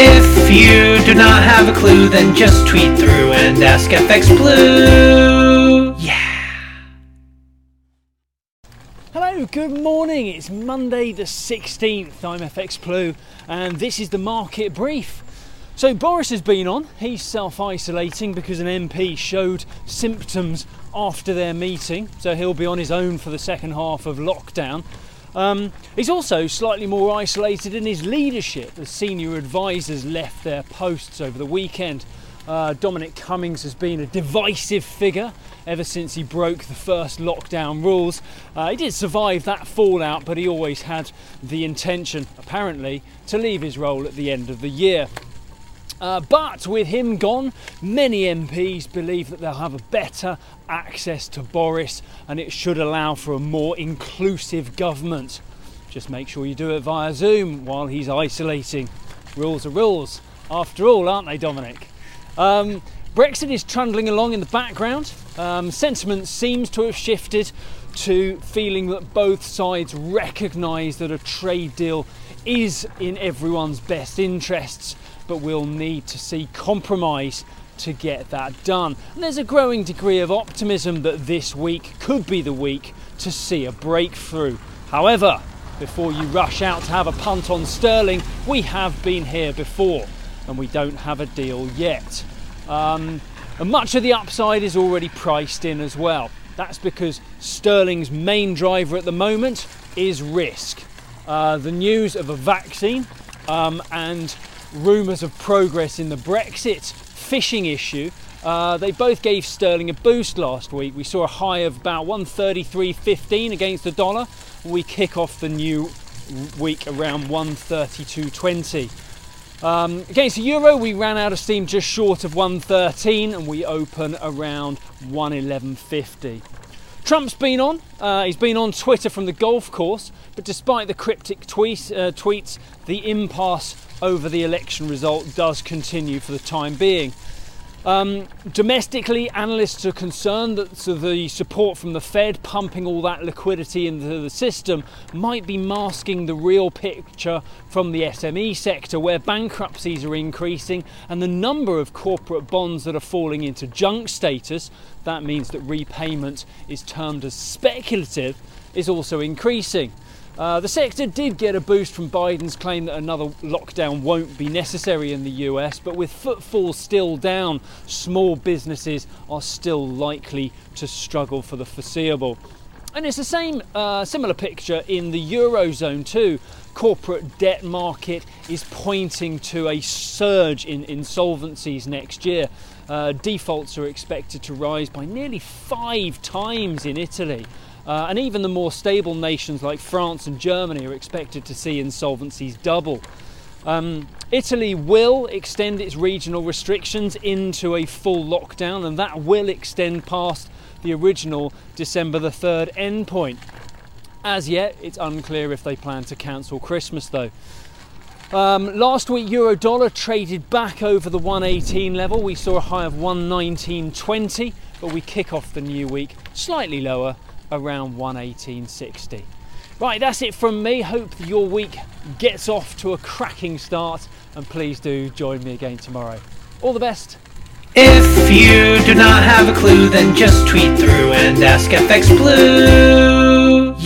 If you do not have a clue, then just tweet through and ask FX Blue. Yeah. Hello, good morning. It's Monday the 16th. I'm FX Blue, and this is the market brief. So, Boris has been on. He's self isolating because an MP showed symptoms after their meeting, so he'll be on his own for the second half of lockdown. Um, he's also slightly more isolated in his leadership as senior advisors left their posts over the weekend. Uh, Dominic Cummings has been a divisive figure ever since he broke the first lockdown rules. Uh, he did survive that fallout, but he always had the intention, apparently, to leave his role at the end of the year. Uh, but with him gone, many MPs believe that they'll have a better access to Boris and it should allow for a more inclusive government. Just make sure you do it via Zoom while he's isolating. Rules are rules, after all, aren't they, Dominic? Um, Brexit is trundling along in the background. Um, sentiment seems to have shifted to feeling that both sides recognise that a trade deal is in everyone's best interests but we'll need to see compromise to get that done. And there's a growing degree of optimism that this week could be the week to see a breakthrough. However, before you rush out to have a punt on sterling, we have been here before and we don't have a deal yet. Um, and much of the upside is already priced in as well. That's because sterling's main driver at the moment is risk. Uh, the news of a vaccine um, and rumours of progress in the Brexit fishing issue. Uh, they both gave sterling a boost last week. We saw a high of about 133.15 against the dollar. We kick off the new week around 132.20. Um, against the euro, we ran out of steam just short of 113 and we open around 111.50. Trump's been on. Uh, he's been on Twitter from the golf course, but despite the cryptic tweet, uh, tweets, the impasse over the election result does continue for the time being. Um, domestically, analysts are concerned that so the support from the Fed pumping all that liquidity into the system might be masking the real picture from the SME sector, where bankruptcies are increasing and the number of corporate bonds that are falling into junk status, that means that repayment is termed as speculative, is also increasing. Uh, the sector did get a boost from Biden's claim that another lockdown won't be necessary in the US, but with footfall still down, small businesses are still likely to struggle for the foreseeable. And it's the same uh, similar picture in the Eurozone too. Corporate debt market is pointing to a surge in insolvencies next year. Uh, defaults are expected to rise by nearly five times in Italy. Uh, and even the more stable nations like France and Germany are expected to see insolvencies double. Um, Italy will extend its regional restrictions into a full lockdown, and that will extend past the original December the 3rd endpoint. As yet, it's unclear if they plan to cancel Christmas though. Um, last week, euro dollar traded back over the 118 level. We saw a high of 119.20, but we kick off the new week slightly lower around 118.60. Right, that's it from me. Hope your week gets off to a cracking start, and please do join me again tomorrow. All the best. If you do not have a clue, then just tweet through and ask FX Blue.